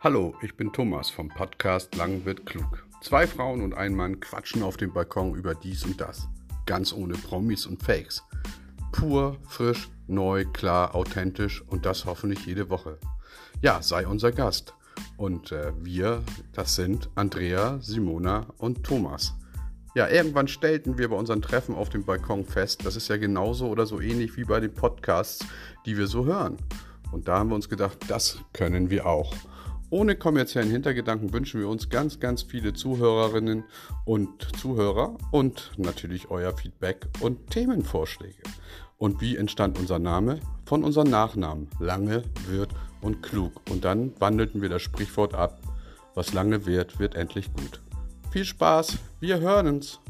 Hallo, ich bin Thomas vom Podcast Lang wird klug. Zwei Frauen und ein Mann quatschen auf dem Balkon über dies und das. Ganz ohne Promis und Fakes. Pur, frisch, neu, klar, authentisch und das hoffentlich jede Woche. Ja, sei unser Gast. Und äh, wir, das sind Andrea, Simona und Thomas. Ja, irgendwann stellten wir bei unseren Treffen auf dem Balkon fest, das ist ja genauso oder so ähnlich wie bei den Podcasts, die wir so hören. Und da haben wir uns gedacht, das können wir auch. Ohne kommerziellen Hintergedanken wünschen wir uns ganz, ganz viele Zuhörerinnen und Zuhörer und natürlich euer Feedback und Themenvorschläge. Und wie entstand unser Name? Von unseren Nachnamen. Lange, wird und klug. Und dann wandelten wir das Sprichwort ab. Was lange wird, wird endlich gut. Viel Spaß, wir hören uns.